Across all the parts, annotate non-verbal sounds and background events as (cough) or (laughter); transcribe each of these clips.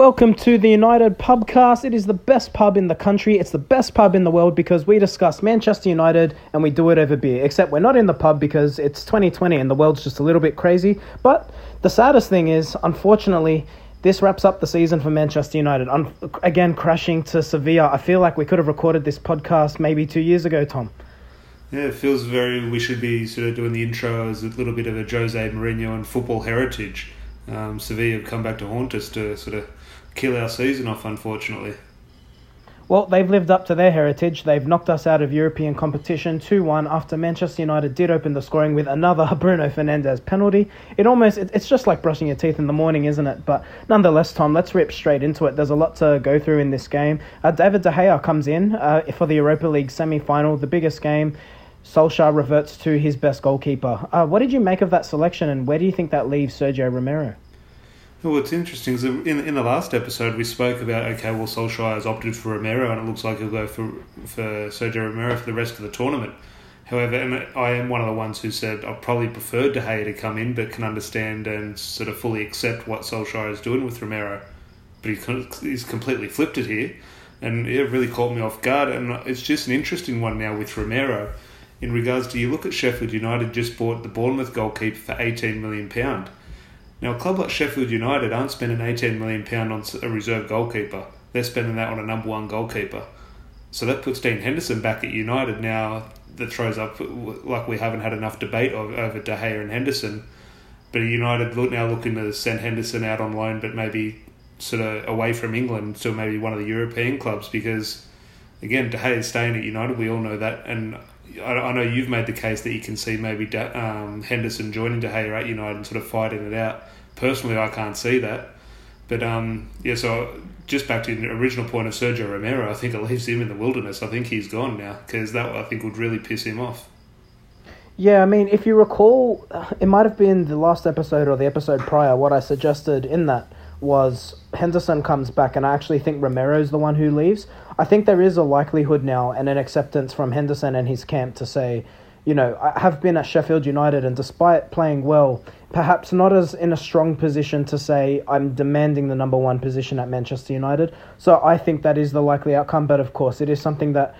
Welcome to the United Pubcast. It is the best pub in the country. It's the best pub in the world because we discuss Manchester United and we do it over beer. Except we're not in the pub because it's 2020 and the world's just a little bit crazy. But the saddest thing is, unfortunately, this wraps up the season for Manchester United. Un- again, crashing to Sevilla. I feel like we could have recorded this podcast maybe two years ago, Tom. Yeah, it feels very. We should be sort of doing the intro as a little bit of a Jose Mourinho and football heritage. Um, Sevilla have come back to haunt us to sort of kill our season off, unfortunately. Well, they've lived up to their heritage. They've knocked us out of European competition 2 1 after Manchester United did open the scoring with another (laughs) Bruno Fernandes penalty. It almost, it, it's just like brushing your teeth in the morning, isn't it? But nonetheless, Tom, let's rip straight into it. There's a lot to go through in this game. Uh, David De Gea comes in uh, for the Europa League semi final, the biggest game. Solskjaer reverts to his best goalkeeper. Uh, what did you make of that selection, and where do you think that leaves Sergio Romero? Well, what's interesting is in in the last episode we spoke about okay, well Solskjaer has opted for Romero, and it looks like he'll go for for Sergio Romero for the rest of the tournament. However, I am one of the ones who said I probably preferred De Gea to come in, but can understand and sort of fully accept what Solskjaer is doing with Romero. But he, he's completely flipped it here, and it really caught me off guard. And it's just an interesting one now with Romero. In regards to you look at Sheffield United just bought the Bournemouth goalkeeper for eighteen million pound now, a club like Sheffield United aren't spending £18 million on a reserve goalkeeper. They're spending that on a number one goalkeeper. So that puts Dean Henderson back at United now. That throws up like we haven't had enough debate over De Gea and Henderson. But United look now looking to send Henderson out on loan, but maybe sort of away from England to maybe one of the European clubs because, again, De Gea is staying at United. We all know that, and I, know you've made the case that you can see maybe um, Henderson joining De Gea at United and sort of fighting it out. Personally, I can't see that. But um, yeah, so just back to the original point of Sergio Romero, I think it leaves him in the wilderness. I think he's gone now because that I think would really piss him off. Yeah, I mean, if you recall, it might have been the last episode or the episode prior. What I suggested in that was Henderson comes back, and I actually think Romero's the one who leaves. I think there is a likelihood now and an acceptance from Henderson and his camp to say, you know, I have been at Sheffield United, and despite playing well, perhaps not as in a strong position to say I'm demanding the number one position at Manchester United. So I think that is the likely outcome, but of course, it is something that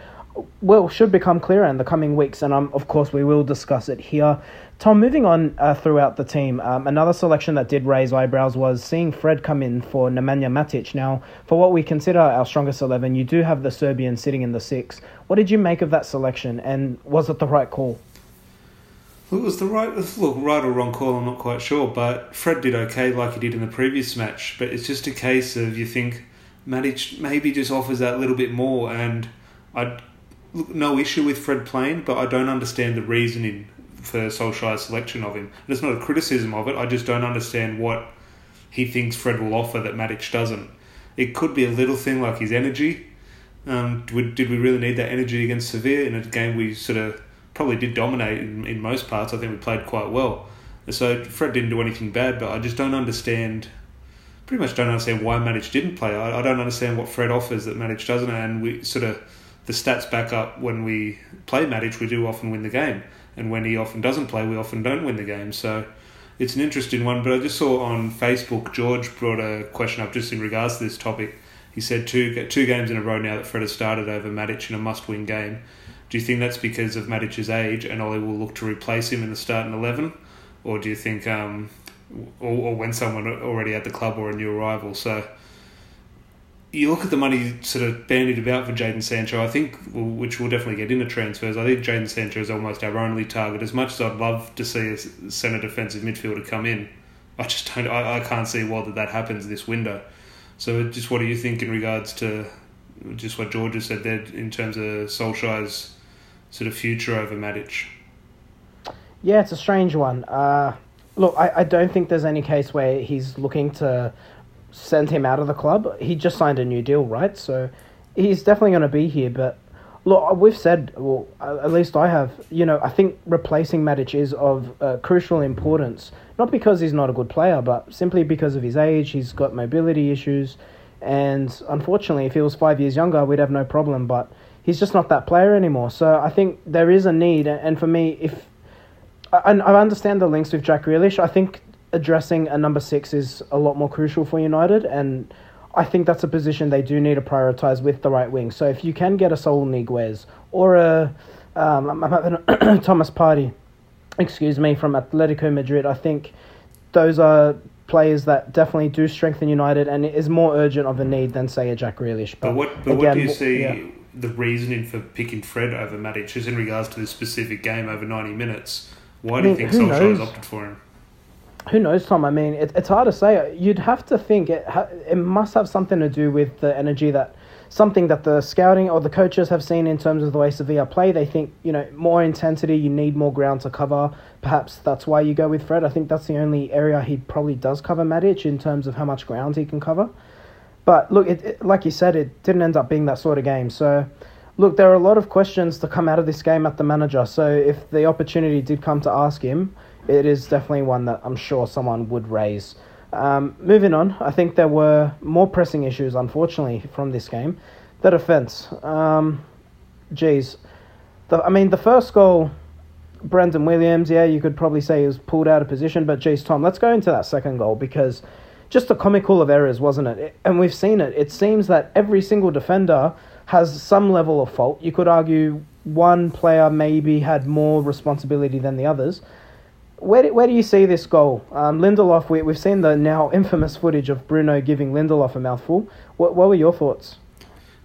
well should become clearer in the coming weeks, and um, of course we will discuss it here. Tom, moving on uh, throughout the team, um, another selection that did raise eyebrows was seeing Fred come in for Nemanja Matic. Now, for what we consider our strongest 11, you do have the Serbian sitting in the six. What did you make of that selection, and was it the right call? it was the right, look, right or wrong call, I'm not quite sure, but Fred did okay like he did in the previous match, but it's just a case of you think Matic maybe just offers that little bit more, and I look, no issue with Fred playing, but I don't understand the reasoning for Solskjaer's selection of him. And it's not a criticism of it. I just don't understand what he thinks Fred will offer that Matic doesn't. It could be a little thing like his energy. Um, did, did we really need that energy against Sevilla in a game we sort of probably did dominate in, in most parts? I think we played quite well. So Fred didn't do anything bad, but I just don't understand. Pretty much don't understand why Matic didn't play. I, I don't understand what Fred offers that Matic doesn't, and we sort of the stats back up when we play Matic, we do often win the game and when he often doesn't play, we often don't win the game. So it's an interesting one. But I just saw on Facebook, George brought a question up just in regards to this topic. He said two two games in a row now that Fred has started over Matic in a must-win game. Do you think that's because of Matic's age and Ollie will look to replace him in the starting eleven, or do you think, um, or, or when someone already at the club or a new arrival? So you look at the money sort of bandied about for Jadon Sancho, I think, which we'll definitely get into transfers. I think Jadon Sancho is almost our only target. As much as I'd love to see a centre defensive midfielder come in, I just don't. I, I can't see why that, that happens this window. So, just what do you think in regards to just what George has said there in terms of Solskjaer's sort of future over Matic? Yeah, it's a strange one. Uh, look, I, I don't think there's any case where he's looking to send him out of the club. He just signed a new deal, right? So he's definitely going to be here. But look, we've said, well, at least I have, you know, I think replacing Matic is of uh, crucial importance. Not because he's not a good player, but simply because of his age. He's got mobility issues. And unfortunately, if he was five years younger, we'd have no problem. But he's just not that player anymore. So I think there is a need. And for me, if I, I understand the links with Jack Grealish, I think addressing a number six is a lot more crucial for United, and I think that's a position they do need to prioritize with the right wing. So if you can get a Saul Niguez or a um, (coughs) Thomas Partey, excuse me, from Atletico Madrid, I think those are players that definitely do strengthen United and it is more urgent of a need than say a Jack Grealish. But, but what but again, what do you see yeah. the reasoning for picking Fred over Matic is in regards to this specific game over ninety minutes? Why I do mean, you think Solskjaer has opted for him? Who knows, Tom? I mean, it, it's hard to say. You'd have to think it. Ha- it must have something to do with the energy that something that the scouting or the coaches have seen in terms of the way Sevilla play. They think you know more intensity. You need more ground to cover. Perhaps that's why you go with Fred. I think that's the only area he probably does cover Matic in terms of how much ground he can cover. But look, it, it, like you said, it didn't end up being that sort of game. So, look, there are a lot of questions to come out of this game at the manager. So, if the opportunity did come to ask him, it is definitely one that I'm sure someone would raise. Um, moving on, I think there were more pressing issues, unfortunately, from this game. The defence. Um, geez. The, I mean, the first goal, Brandon Williams, yeah, you could probably say he was pulled out of position, but geez, Tom, let's go into that second goal because just a comical of errors, wasn't it? And we've seen it. It seems that every single defender has some level of fault. You could argue one player maybe had more responsibility than the others where do, where do you see this goal? Um, Lindelof, we, we've seen the now infamous footage of Bruno giving Lindelof a mouthful. What, what were your thoughts?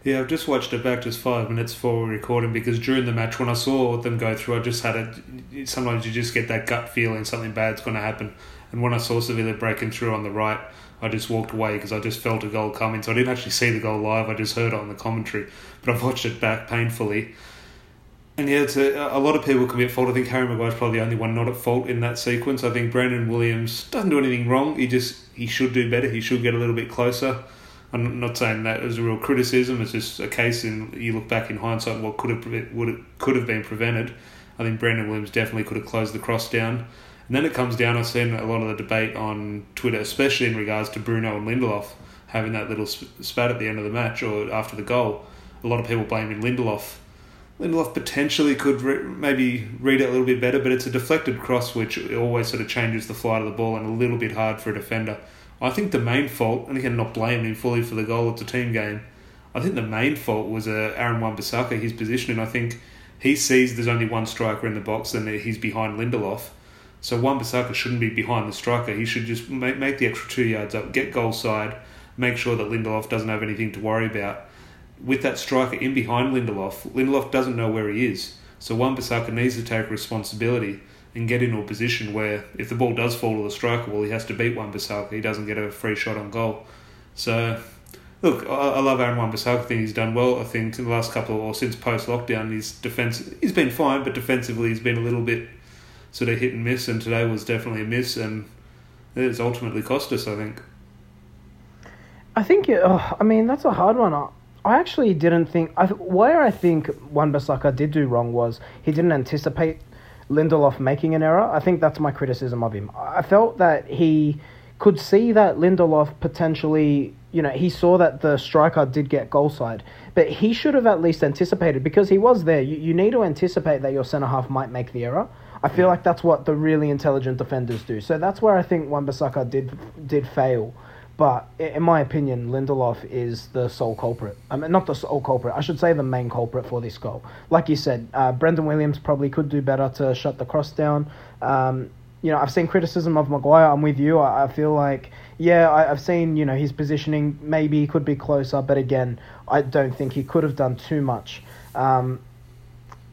Yeah, I've just watched it back just five minutes before recording because during the match, when I saw them go through, I just had it. Sometimes you just get that gut feeling something bad's going to happen. And when I saw Sevilla breaking through on the right, I just walked away because I just felt a goal coming. So I didn't actually see the goal live, I just heard it on the commentary. But I've watched it back painfully. And yeah, it's a, a lot of people can be at fault. I think Harry Maguire's probably the only one not at fault in that sequence. I think Brandon Williams doesn't do anything wrong. He just he should do better. He should get a little bit closer. I'm not saying that as a real criticism. It's just a case in you look back in hindsight what could have would could have been prevented. I think Brandon Williams definitely could have closed the cross down. And then it comes down. I've seen a lot of the debate on Twitter, especially in regards to Bruno and Lindelof having that little spat at the end of the match or after the goal. A lot of people blaming Lindelof Lindelof potentially could re- maybe read it a little bit better, but it's a deflected cross which always sort of changes the flight of the ball and a little bit hard for a defender. I think the main fault, and again, not blaming him fully for the goal, it's a team game. I think the main fault was uh, Aaron Wan-Bissaka, his positioning. I think he sees there's only one striker in the box and he's behind Lindelof. So Wan-Bissaka shouldn't be behind the striker. He should just make, make the extra two yards up, get goal side, make sure that Lindelof doesn't have anything to worry about with that striker in behind Lindelof, Lindelof doesn't know where he is. So Wan-Bissaka needs to take responsibility and get into a position where if the ball does fall to the striker, well, he has to beat Wan-Bissaka. He doesn't get a free shot on goal. So, look, I, I love Aaron Wan-Bissaka. I think he's done well. I think in the last couple of, or since post-lockdown, his defense he's been fine, but defensively he's been a little bit sort of hit and miss, and today was definitely a miss, and it's ultimately cost us, I think. I think, oh, I mean, that's a hard one. I actually didn't think. I, where I think Wan-Bissaka did do wrong was he didn't anticipate Lindelof making an error. I think that's my criticism of him. I felt that he could see that Lindelof potentially, you know, he saw that the striker did get goal side, but he should have at least anticipated because he was there. You, you need to anticipate that your centre half might make the error. I feel like that's what the really intelligent defenders do. So that's where I think Wan-Bissaka did did fail. But in my opinion, Lindelof is the sole culprit. I mean, not the sole culprit. I should say the main culprit for this goal. Like you said, uh, Brandon Williams probably could do better to shut the cross down. Um, you know, I've seen criticism of Maguire. I'm with you. I, I feel like, yeah, I, have seen, you know, his positioning maybe he could be closer, but again, I don't think he could have done too much. Um,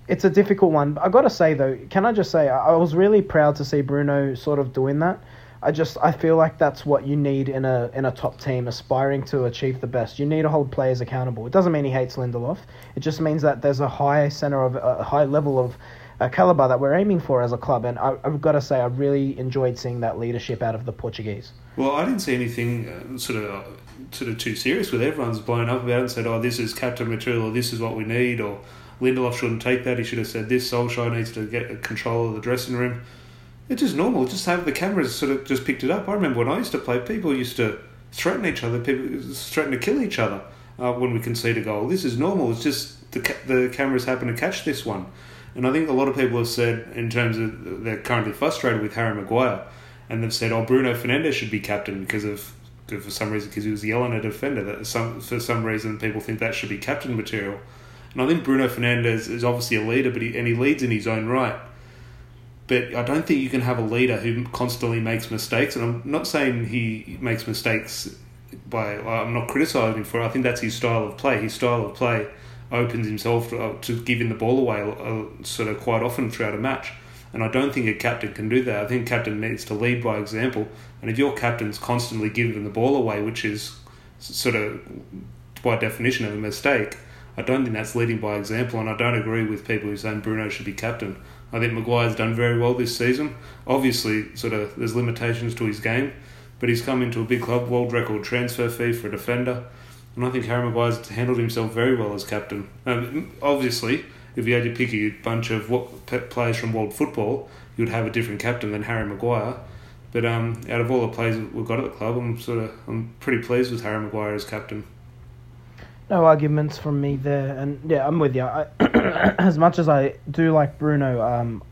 it's a difficult one. I got to say, though, can I just say, I, I was really proud to see Bruno sort of doing that. I just I feel like that's what you need in a in a top team aspiring to achieve the best. You need to hold players accountable. It doesn't mean he hates Lindelof. It just means that there's a high center of a high level of a caliber that we're aiming for as a club. And I, have got to say, I really enjoyed seeing that leadership out of the Portuguese. Well, I didn't see anything uh, sort of uh, sort of too serious with everyone's blown up about it and said, "Oh, this is captain material," or "This is what we need," or Lindelof shouldn't take that. He should have said this. Solskjaer needs to get control of the dressing room it's just normal. Just have the cameras sort of just picked it up. I remember when I used to play, people used to threaten each other. People threaten to kill each other uh, when we concede a goal. This is normal. It's just the ca- the cameras happen to catch this one, and I think a lot of people have said in terms of they're currently frustrated with Harry Maguire, and they've said, "Oh, Bruno Fernandes should be captain because of for some reason because he was yelling at a defender. That some for some reason people think that should be captain material. And I think Bruno Fernandes is obviously a leader, but he, and he leads in his own right. But I don't think you can have a leader who constantly makes mistakes. And I'm not saying he makes mistakes by. I'm not criticising him for it. I think that's his style of play. His style of play opens himself to, uh, to giving the ball away uh, sort of quite often throughout a match. And I don't think a captain can do that. I think a captain needs to lead by example. And if your captain's constantly giving the ball away, which is sort of by definition of a mistake, I don't think that's leading by example. And I don't agree with people who say Bruno should be captain. I think Maguire's done very well this season. Obviously, sort of there's limitations to his game, but he's come into a big club, world record transfer fee for a defender. And I think Harry Maguire's handled himself very well as captain. Um, obviously, if you had to pick a bunch of what players from world football, you'd have a different captain than Harry Maguire. But um, out of all the players we've got at the club, I'm sort of I'm pretty pleased with Harry Maguire as captain. No arguments from me there, and yeah, I'm with you. I, (coughs) as much as I do like Bruno, um,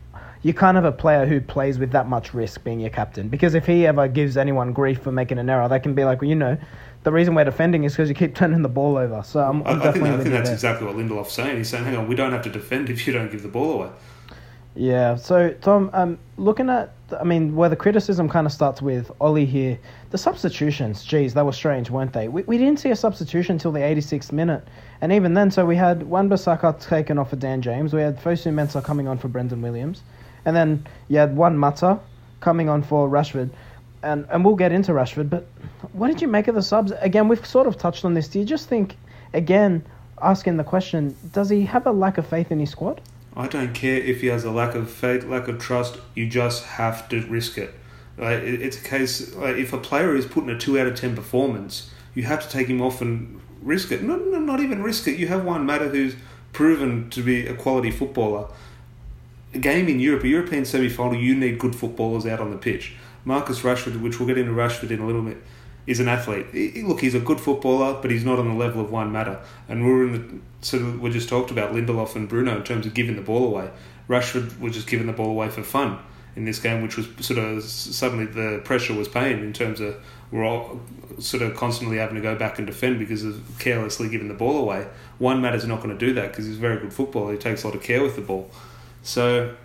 you can't have a player who plays with that much risk being your captain because if he ever gives anyone grief for making an error, they can be like, well, you know, the reason we're defending is because you keep (laughs) turning the ball over. So I'm, I'm I, I think, I think that's there. exactly what Lindelof's saying. He's saying, hang on, we don't have to defend if you don't give the ball away. Yeah. So Tom, um, looking at, I mean, where the criticism kind of starts with Ollie here, the substitutions. Geez, they were strange, weren't they? We we didn't see a substitution until the 86th minute, and even then, so we had Wan-Bissaka taken off for Dan James. We had Fosu Mensah coming on for Brandon Williams, and then you had Juan Mata coming on for Rashford and and we'll get into Rashford, but what did you make of the subs? Again, we've sort of touched on this. Do you just think, again, asking the question, does he have a lack of faith in his squad? I don't care if he has a lack of faith, lack of trust. You just have to risk it. Like, it's a case like if a player is putting a two out of ten performance, you have to take him off and risk it. Not, not even risk it. You have Juan Mata who's proven to be a quality footballer. A game in Europe, a European semi final, you need good footballers out on the pitch. Marcus Rashford, which we'll get into Rashford in a little bit, is an athlete. He, look, he's a good footballer, but he's not on the level of Juan Mata. And we're in the sort of we just talked about Lindelof and Bruno in terms of giving the ball away. Rashford was just giving the ball away for fun in this game, which was sort of suddenly the pressure was paying in terms of we're all sort of constantly having to go back and defend because of carelessly giving the ball away. Juan Mata's not going to do that because he's a very good footballer. He takes a lot of care with the ball. So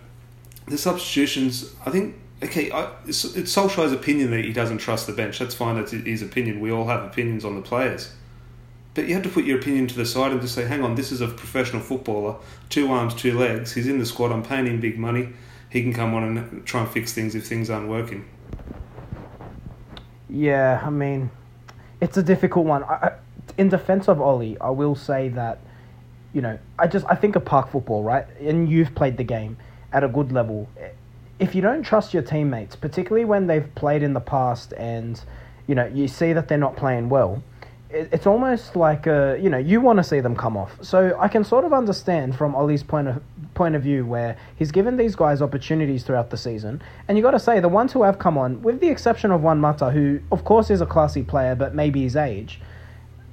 the substitutions, I think okay, I, it's, it's Solskjaer's opinion that he doesn't trust the bench. That's fine. That's his opinion. We all have opinions on the players. But you have to put your opinion to the side and just say, hang on, this is a professional footballer, two arms, two legs. He's in the squad. I'm paying him big money. He can come on and try and fix things if things aren't working. Yeah, I mean, it's a difficult one. I, in defense of Ollie, I will say that, you know, I just I think of park football, right? And you've played the game at a good level if you don't trust your teammates, particularly when they've played in the past and you know you see that they're not playing well, it, it's almost like a, you know you want to see them come off. So I can sort of understand from Ollie's point of point of view where he's given these guys opportunities throughout the season, and you got to say the ones who have come on, with the exception of Juan Mata, who of course is a classy player, but maybe his age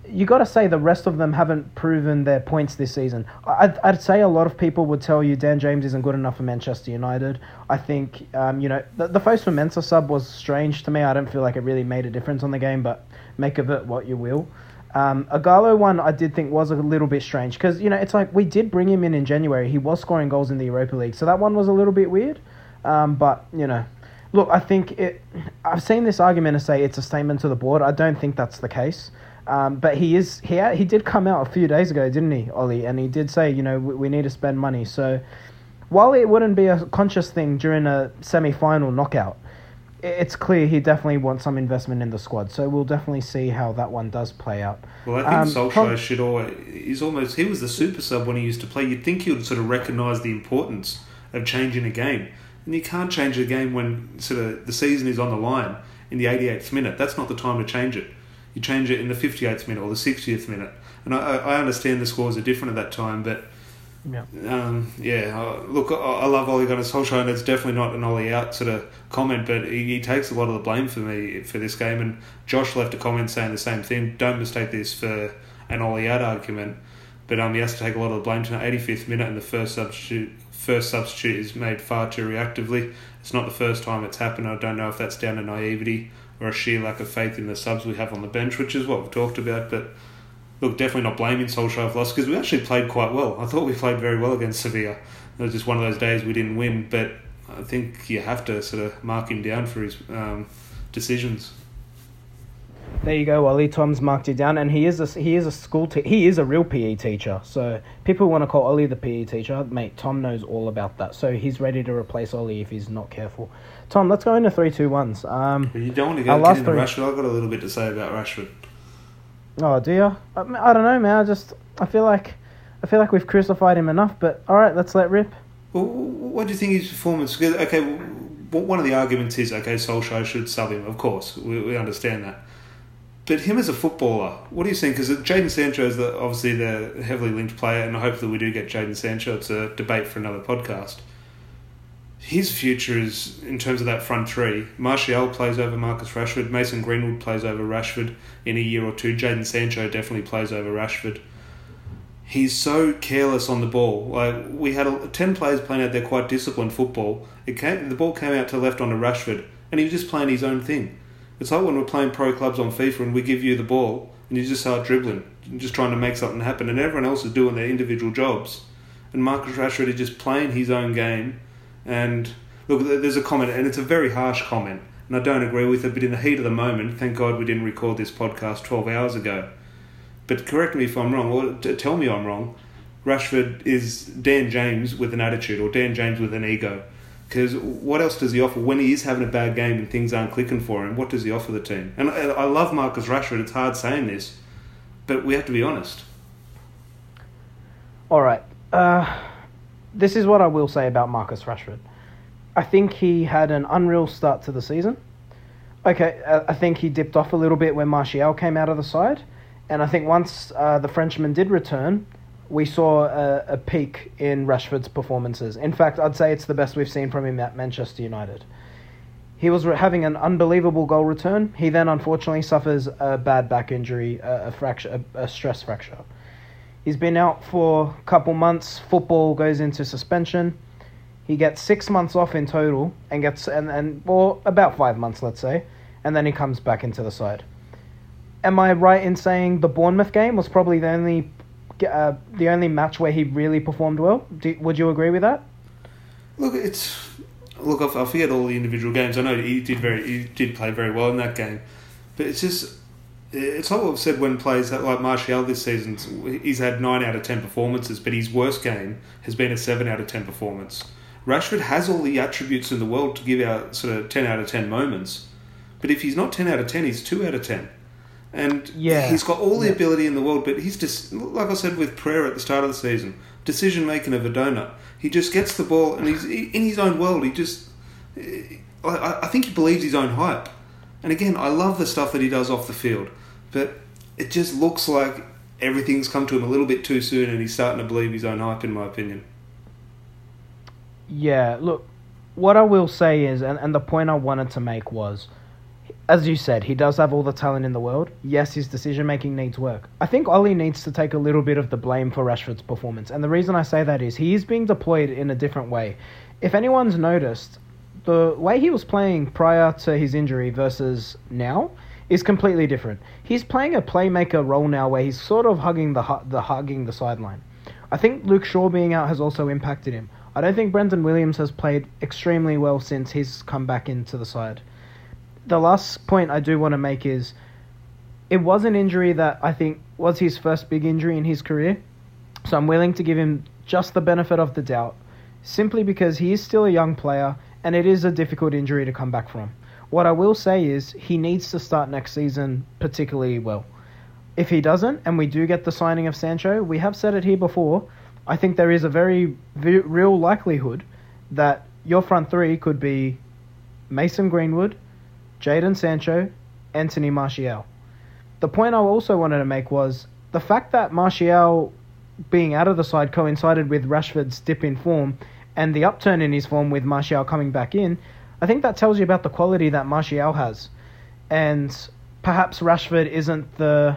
you got to say the rest of them haven't proven their points this season. I'd, I'd say a lot of people would tell you Dan James isn't good enough for Manchester United. I think, um, you know, the, the Fosu Mensah sub was strange to me. I don't feel like it really made a difference on the game, but make of it what you will. Um, Ighalo one I did think was a little bit strange because, you know, it's like we did bring him in in January. He was scoring goals in the Europa League, so that one was a little bit weird. Um, but, you know, look, I think it. I've seen this argument to say it's a statement to the board. I don't think that's the case. Um, but he is he he did come out a few days ago, didn't he, Ollie? And he did say, you know, we, we need to spend money. So while it wouldn't be a conscious thing during a semi-final knockout, it's clear he definitely wants some investment in the squad. So we'll definitely see how that one does play out. Well, I think um, Solskjaer should always. He's almost. He was the super sub when he used to play. You'd think he would sort of recognise the importance of changing a game, and you can't change a game when sort of the season is on the line in the 88th minute. That's not the time to change it you change it in the 58th minute or the 60th minute. And I, I understand the scores are different at that time, but yeah, um, yeah. Look, I, I love Ole Gunnar Solskjaer, and it's definitely not an Ollie out sort of comment, but he, he, takes a lot of the blame for me for this game. And Josh left a comment saying the same thing. Don't mistake this for an Ollie out argument, but um, he has to take a lot of the blame to the 85th minute, and the first substitute first substitute is made far too reactively. It's not the first time it's happened. I don't know if that's down to naivety or a sheer lack of faith in the subs we have on the bench, which is what we've talked about. But look, definitely not blaming Solskjaer for loss because we actually played quite well. I thought we played very well against Sevilla. It was just one of those days we didn't win, but I think you have to sort of mark him down for his um, decisions. There you go, Ollie. Tom's marked you down, and he is a he is a school te- he is a real PE teacher. So people want to call Ollie the PE teacher, mate. Tom knows all about that, so he's ready to replace Ollie if he's not careful. Tom, let's go into three, two, ones. Um, you don't want to go into Rashford. I've got a little bit to say about Rashford. Oh, do you? I, I don't know, man. I just I feel like I feel like we've crucified him enough. But all right, let's let rip. Well, what do you think his performance? Okay, one of the arguments is okay, Solskjaer should sub him. Of course, we, we understand that. But him as a footballer, what do you think? Because Jadon Sancho is the, obviously the heavily linked player, and hopefully we do get Jadon Sancho. It's a debate for another podcast. His future is in terms of that front three. Martial plays over Marcus Rashford. Mason Greenwood plays over Rashford in a year or two. Jadon Sancho definitely plays over Rashford. He's so careless on the ball. Like we had ten players playing out there, quite disciplined football. It came, the ball came out to left onto Rashford, and he was just playing his own thing it's like when we're playing pro clubs on FIFA and we give you the ball and you just start dribbling, just trying to make something happen, and everyone else is doing their individual jobs. And Marcus Rashford is just playing his own game. And look, there's a comment, and it's a very harsh comment, and I don't agree with it, but in the heat of the moment, thank God we didn't record this podcast 12 hours ago. But correct me if I'm wrong, or tell me I'm wrong. Rashford is Dan James with an attitude, or Dan James with an ego. Because what else does he offer when he is having a bad game and things aren't clicking for him? What does he offer the team? And I love Marcus Rashford. It's hard saying this, but we have to be honest. All right. Uh, this is what I will say about Marcus Rashford. I think he had an unreal start to the season. Okay, I think he dipped off a little bit when Martial came out of the side, and I think once uh, the Frenchman did return, we saw a, a peak in Rashford's performances. In fact, I'd say it's the best we've seen from him at Manchester United. He was re- having an unbelievable goal return. He then unfortunately suffers a bad back injury, a, a fracture, a, a stress fracture. He's been out for a couple months. Football goes into suspension. He gets six months off in total, and gets and and well about five months, let's say, and then he comes back into the side. Am I right in saying the Bournemouth game was probably the only uh, the only match where he really performed well. Do, would you agree with that? Look, it's look. I forget all the individual games. I know he did very, he did play very well in that game, but it's just. It's like what I've said when players like Martial this season, he's had 9 out of 10 performances, but his worst game has been a 7 out of 10 performance. Rashford has all the attributes in the world to give out sort of 10 out of 10 moments, but if he's not 10 out of 10, he's 2 out of 10 and yeah. he's got all the yeah. ability in the world, but he's just like I said with prayer at the start of the season, decision making of a donut. He just gets the ball, and he's in his own world. He just, I, I think he believes his own hype. And again, I love the stuff that he does off the field, but it just looks like everything's come to him a little bit too soon, and he's starting to believe his own hype, in my opinion. Yeah, look, what I will say is, and, and the point I wanted to make was as you said, he does have all the talent in the world. Yes, his decision making needs work. I think Ollie needs to take a little bit of the blame for Rashford's performance. And the reason I say that is he is being deployed in a different way. If anyone's noticed, the way he was playing prior to his injury versus now is completely different. He's playing a playmaker role now where he's sort of hugging the the hugging the sideline. I think Luke Shaw being out has also impacted him. I don't think Brandon Williams has played extremely well since he's come back into the side the last point I do want to make is it was an injury that I think was his first big injury in his career. So I'm willing to give him just the benefit of the doubt, simply because he is still a young player and it is a difficult injury to come back from. What I will say is he needs to start next season particularly well. If he doesn't, and we do get the signing of Sancho, we have said it here before, I think there is a very, very real likelihood that your front three could be Mason Greenwood, Jadon Sancho, Anthony Martial. The point I also wanted to make was the fact that Martial being out of the side coincided with Rashford's dip in form and the upturn in his form with Martial coming back in, I think that tells you about the quality that Martial has. And perhaps Rashford isn't the.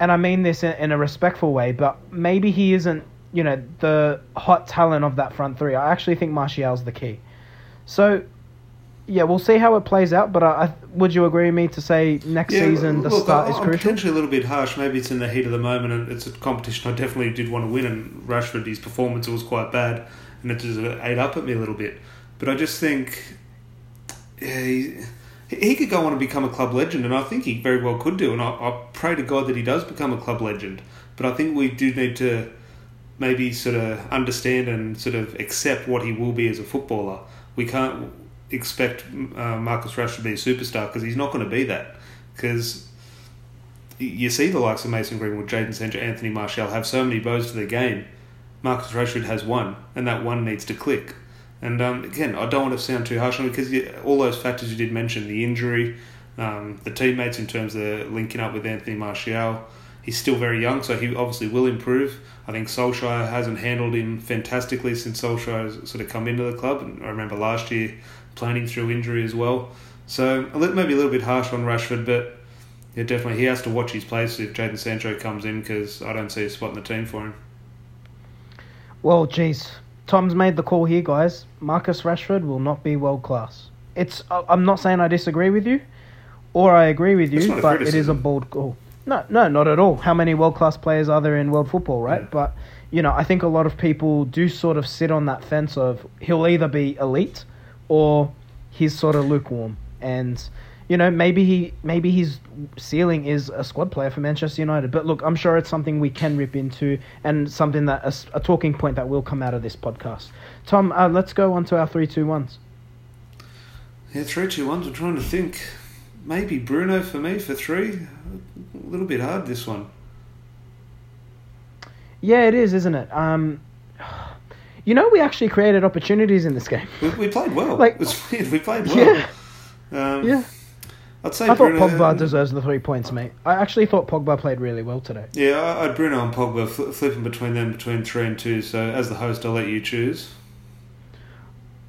And I mean this in, in a respectful way, but maybe he isn't, you know, the hot talent of that front three. I actually think Martial's the key. So yeah, we'll see how it plays out. But I, I, would you agree with me to say next season the look, start I- is I'm crucial? potentially a little bit harsh. Maybe it's in the heat of the moment, and it's a competition I definitely did want to win. And Rashford, his performance was quite bad, and it just uh, ate up at me a little bit. But I just think, he, he could go on and become a club legend, and I think he very well could do. And I, I pray to God that he does become a club legend. But I think we do need to maybe sort of understand and sort of accept what he will be as a footballer. We can't expect uh, Marcus Rashford to be a superstar because he's not going to be that. Because you see the likes of Mason Greenwood, Jadon Sancho, Anthony Martial have so many bows to their game. Marcus Rashford has one, and that one needs to click. And um, again, I don't want to sound too harsh on it because all those factors you did mention the injury, um, the teammates in terms of linking up with Anthony Martial. He's still very young, so he obviously will improve. I think Solskjaer hasn't handled him fantastically since Solskjaer has sort of come into the club. And I remember last year playing through injury as well. So maybe a little bit harsh on Rashford, but yeah, definitely he has to watch his place if Jadon Sancho comes in because I don't see a spot in the team for him. Well, geez, Tom's made the call here, guys. Marcus Rashford will not be world class. It's. I'm not saying I disagree with you, or I agree with you, but it is a bold call. No, no, not at all. How many world class players are there in world football, right? Yeah. But you know, I think a lot of people do sort of sit on that fence of he'll either be elite or he's sort of lukewarm, and you know maybe he maybe his ceiling is a squad player for Manchester United. But look, I'm sure it's something we can rip into and something that a talking point that will come out of this podcast. Tom, uh, let's go on to our three two ones. Yeah, three, two, ones. I'm trying to think. Maybe Bruno for me for three. A little bit hard this one. Yeah, it is, isn't it? Um, (sighs) you know, we actually created opportunities in this game. We, we played well. Like- it was (laughs) weird. We played (laughs) well. Yeah. Um, Yeah. I'd say I thought Bruno, Pogba deserves the three points, mate. I actually thought Pogba played really well today. Yeah, I- I'd Bruno and Pogba fl- flipping between them between three and two. So as the host, I'll let you choose.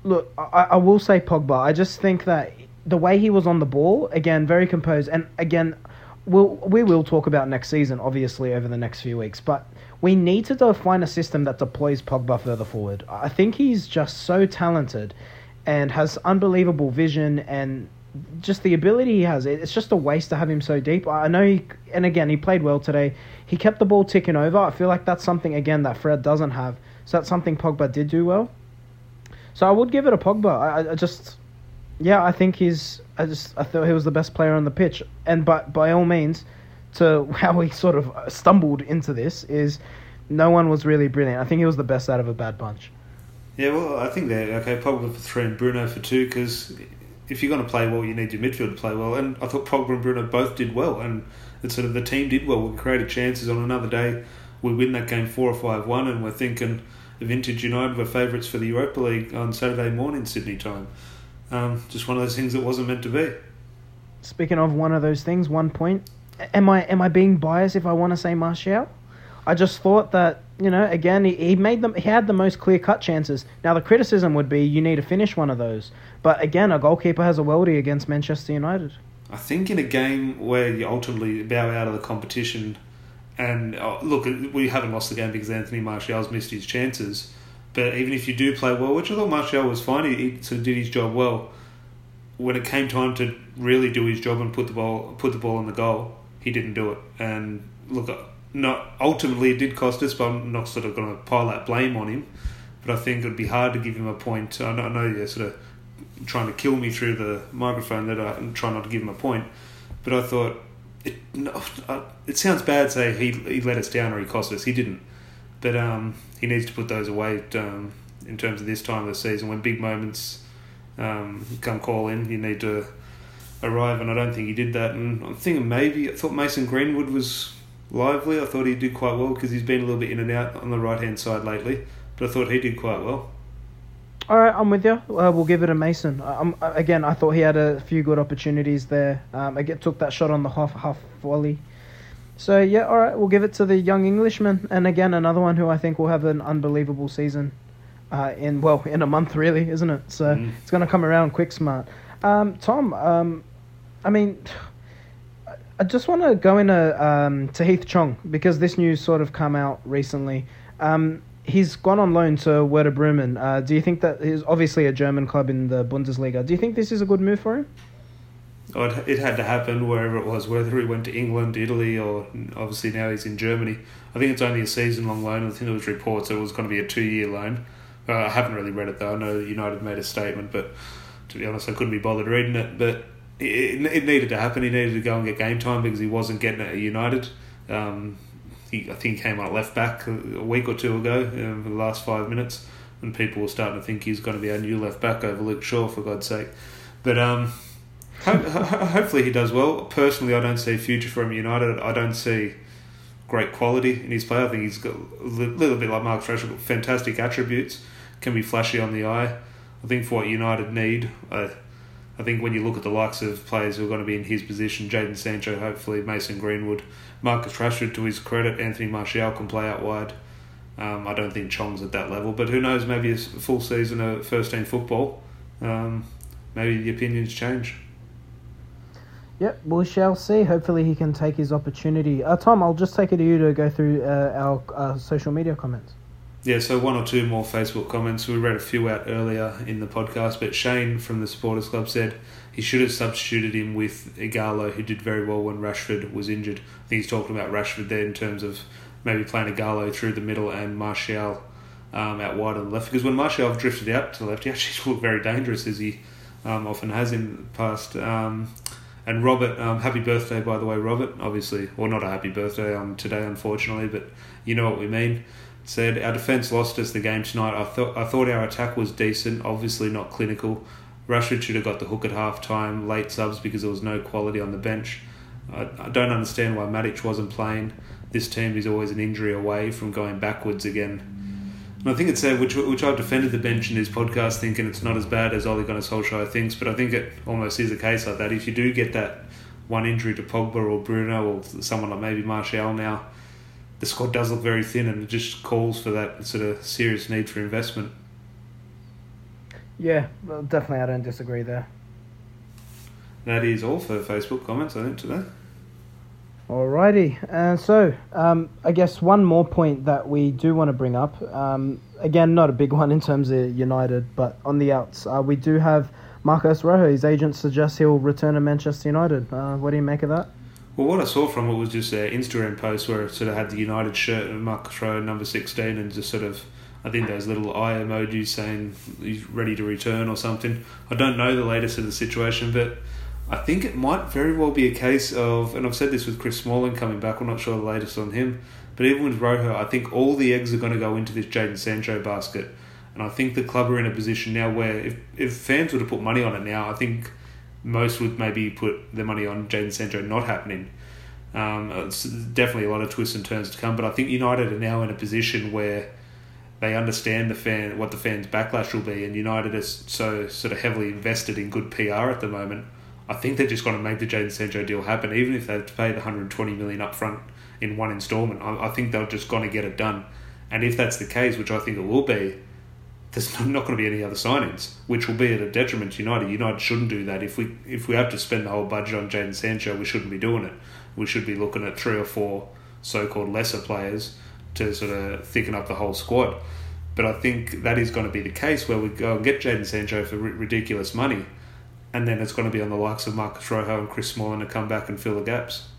Look, I, I will say Pogba. I just think that the way he was on the ball, again, very composed, and again, we'll, we will talk about next season, obviously, over the next few weeks, but we need to define a system that deploys Pogba further forward. I think he's just so talented and has unbelievable vision and just the ability he has. It's just a waste to have him so deep. I know he, and again, he played well today. He kept the ball ticking over. I feel like that's something, again, that Fred doesn't have. So that's something Pogba did do well. So I would give it a Pogba. I, I- just, yeah, I think he's. I just I thought he was the best player on the pitch, and but by all means, to (laughs) how he sort of stumbled into this is, no one was really brilliant. I think he was the best out of a bad bunch. Yeah, well, I think they're okay. Pogba for three and Bruno for two because if you're going to play well, you need your midfield to play well. And I thought Pogba and Bruno both did well, and it's sort of the team did well. We created chances on another day. We win that game four or five one, and we're thinking vintage United were favourites for the Europa League on Saturday morning Sydney time. Um, just one of those things that wasn't meant to be. Speaking of one of those things, one point. Am I am I being biased if I want to say Martial? I just thought that you know again he, he made them he had the most clear cut chances. Now the criticism would be you need to finish one of those, but again a goalkeeper has a worldie against Manchester United. I think in a game where you ultimately bow out of the competition, and uh, look, we haven't lost the game because Anthony Martial's missed his chances. But even if you do play well, which I thought Martial was fine, he, he sort of did his job well. When it came time to really do his job and put the ball put the ball in the goal, he didn't do it. And look, not ultimately it did cost us, but I'm not sort of going to pile that blame on him. But I think it would be hard to give him a point. I know, I know you're sort of trying to kill me through the microphone that I'm trying not to give him a point. But I thought it. No, uh, it sounds bad to say he he let us down or he cost us. He didn't. But um, he needs to put those away um, in terms of this time of the season when big moments um, come call in. You need to arrive, and I don't think he did that. And I'm thinking maybe I thought Mason Greenwood was lively. I thought he did quite well because he's been a little bit in and out on the right hand side lately. But I thought he did quite well. All right, I'm with you. Uh, we'll give it a Mason. Um, again, I thought he had a few good opportunities there. Um, I get, took that shot on the half half volley. So yeah, all right, we'll give it to the young Englishman, and again another one who I think will have an unbelievable season. Uh, in well, in a month, really, isn't it? So Mm. it's going to come around quick, smart. Um, Tom, um, I mean, I just want to go into um, to Tahith Chong because this news sort of come out recently. Um, he's gone on loan to Werder Bremen. Uh, do you think that he's obviously a German club in the Bundesliga? Do you think this is a good move for him? Oh, it, it had to happen wherever it was, whether he went to England, Italy, or obviously now he's in Germany. I think it's only a season long loan. I think there was reports it was going to be a two year loan. Uh, I haven't really read it though. I know United made a statement, but to be honest, I couldn't be bothered reading it. But it, it needed to happen. He needed to go and get game time because he wasn't getting it at United. Um, he, I think came on left back a week or two ago um, for the last five minutes, and people were starting to think he's going to be our new left back over Luke Shaw, for God's sake. But um, ho- ho- hopefully he does well. Personally, I don't see a future for him United. I don't see great quality in his play. I think he's got a little bit like Mark Rashford, fantastic attributes, can be flashy on the eye. I think for what United need, uh, I think when you look at the likes of players who are going to be in his position, Jadon Sancho, hopefully Mason Greenwood, Marcus Rashford, to his credit, Anthony Martial can play out wide. Um, I don't think Chong's at that level, but who knows? Maybe a full season of first team football, um, maybe the opinions change. Yep, we shall see. Hopefully, he can take his opportunity. Uh, Tom, I'll just take it to you to go through uh, our uh, social media comments. Yeah, so one or two more Facebook comments. We read a few out earlier in the podcast, but Shane from the Supporters Club said he should have substituted him with Ighalo, who did very well when Rashford was injured. I think he's talking about Rashford there in terms of maybe playing Ighalo through the middle and Martial um, out wide on the left. Because when Martial drifted out to the left, he (laughs) actually looked very dangerous, as he um, often has in the past. Um, and Robert, um, happy birthday, by the way, Robert. Obviously, or not a happy birthday on today, unfortunately, but you know what we mean said our defence lost us the game tonight. I thought I thought our attack was decent, obviously not clinical. Rashford should have got the hook at half time, late subs because there was no quality on the bench. I, I don't understand why Matic wasn't playing. This team is always an injury away from going backwards again. And I think it's uh, which which I've defended the bench in this podcast, thinking it's not as bad as Ole Gunnar Solskjaer thinks, but I think it almost is a case like that. If you do get that one injury to Pogba or Bruno or someone like maybe Martial now, the squad does look very thin and it just calls for that sort of serious need for investment. Yeah, well, definitely, I don't disagree there. That is all for Facebook comments, I think, today. Alrighty, and so um, I guess one more point that we do want to bring up. Um, again, not a big (laughs) one in terms of United, but on the outs, uh, we do have Marcos Rojo. His agent suggests he'll return to Manchester United. Uh, what do you make of that? Well, what I saw from it was just an Instagram post where it sort of had the United shirt and Rojo number 16 and just sort of, I think those little eye emojis saying he's ready to return or something. I don't know the latest of the situation, but I think it might very well be a case of, and I've said this with Chris Smalling coming back, I'm not sure the latest on him, but even with Rojo, I think all the eggs are going to go into this Jadon Sancho basket. And I think the club are in a position now where if, if fans were to put money on it now, I think most would maybe put their money on Jadon Sancho not happening. Um, it's definitely a lot of twists and turns to come, but I think United are now in a position where they understand the fan what the fans' backlash will be, and United is so sort of heavily invested in good PR at the moment. I think they're just going to make the Jadon Sancho deal happen, even if they have to pay the 120 million up front in one instalment. I, I think they're just going to get it done, and if that's the case, which I think it will be, there's (laughs) not going to be any other signings, which will be at a detriment to United. United shouldn't do that. If we if we have to spend the whole budget on Jadon Sancho, we shouldn't be doing it. We should be looking at three or four so-called lesser players to sort of thicken up the whole squad. But I think that is going to be the case where we go and get Jadon Sancho for r- ridiculous money, and then it's going to be on the likes of Marcos Rojo and Chris Smalling to come back and fill the gaps.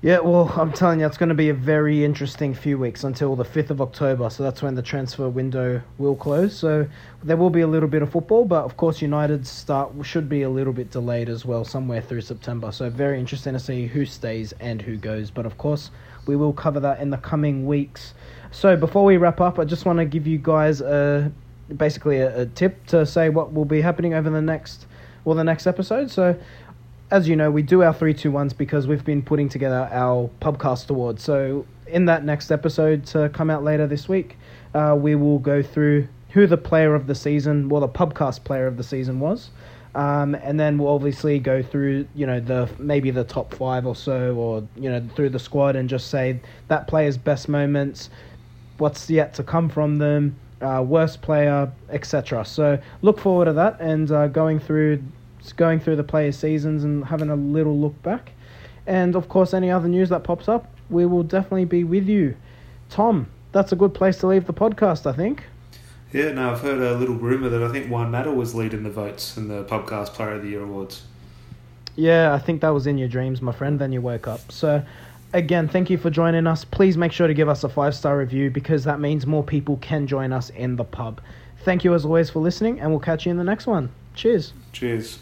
Yeah, well, I'm telling you, it's going to be a very interesting few weeks until the 5th of October. So that's when the transfer window will close. So there will be a little bit of football, but of course, United's start should be a little bit delayed as well, somewhere through September. So very interesting to see who stays and who goes. But of course, we will cover that in the coming weeks. So before we wrap up, I just want to give you guys a basically a, a tip to say what will be happening over the next well the next episode. So as you know, we do our three two ones because we've been putting together our Pubcast Awards. So in that next episode to come out later this week, uh, we will go through who the player of the season, well, the Pubcast player of the season was. Um, and then we'll obviously go through, you know, the maybe the top five or so, or you know, through the squad, and just say that player's best moments, what's yet to come from them, uh, worst player, etc. So look forward to that and uh, going through going through the players' seasons and having a little look back. And of course, any other news that pops up, we will definitely be with you. Tom, that's a good place to leave the podcast. I think. Yeah, no, I've heard a little rumour that I think Juan Mata was leading the votes in the Podcast Player of the Year awards. Yeah, I think that was in your dreams, my friend. Then you woke up. So, again, thank you for joining us. Please make sure to give us a five star review because that means more people can join us in the pub. Thank you as always for listening, and we'll catch you in the next one. Cheers. Cheers.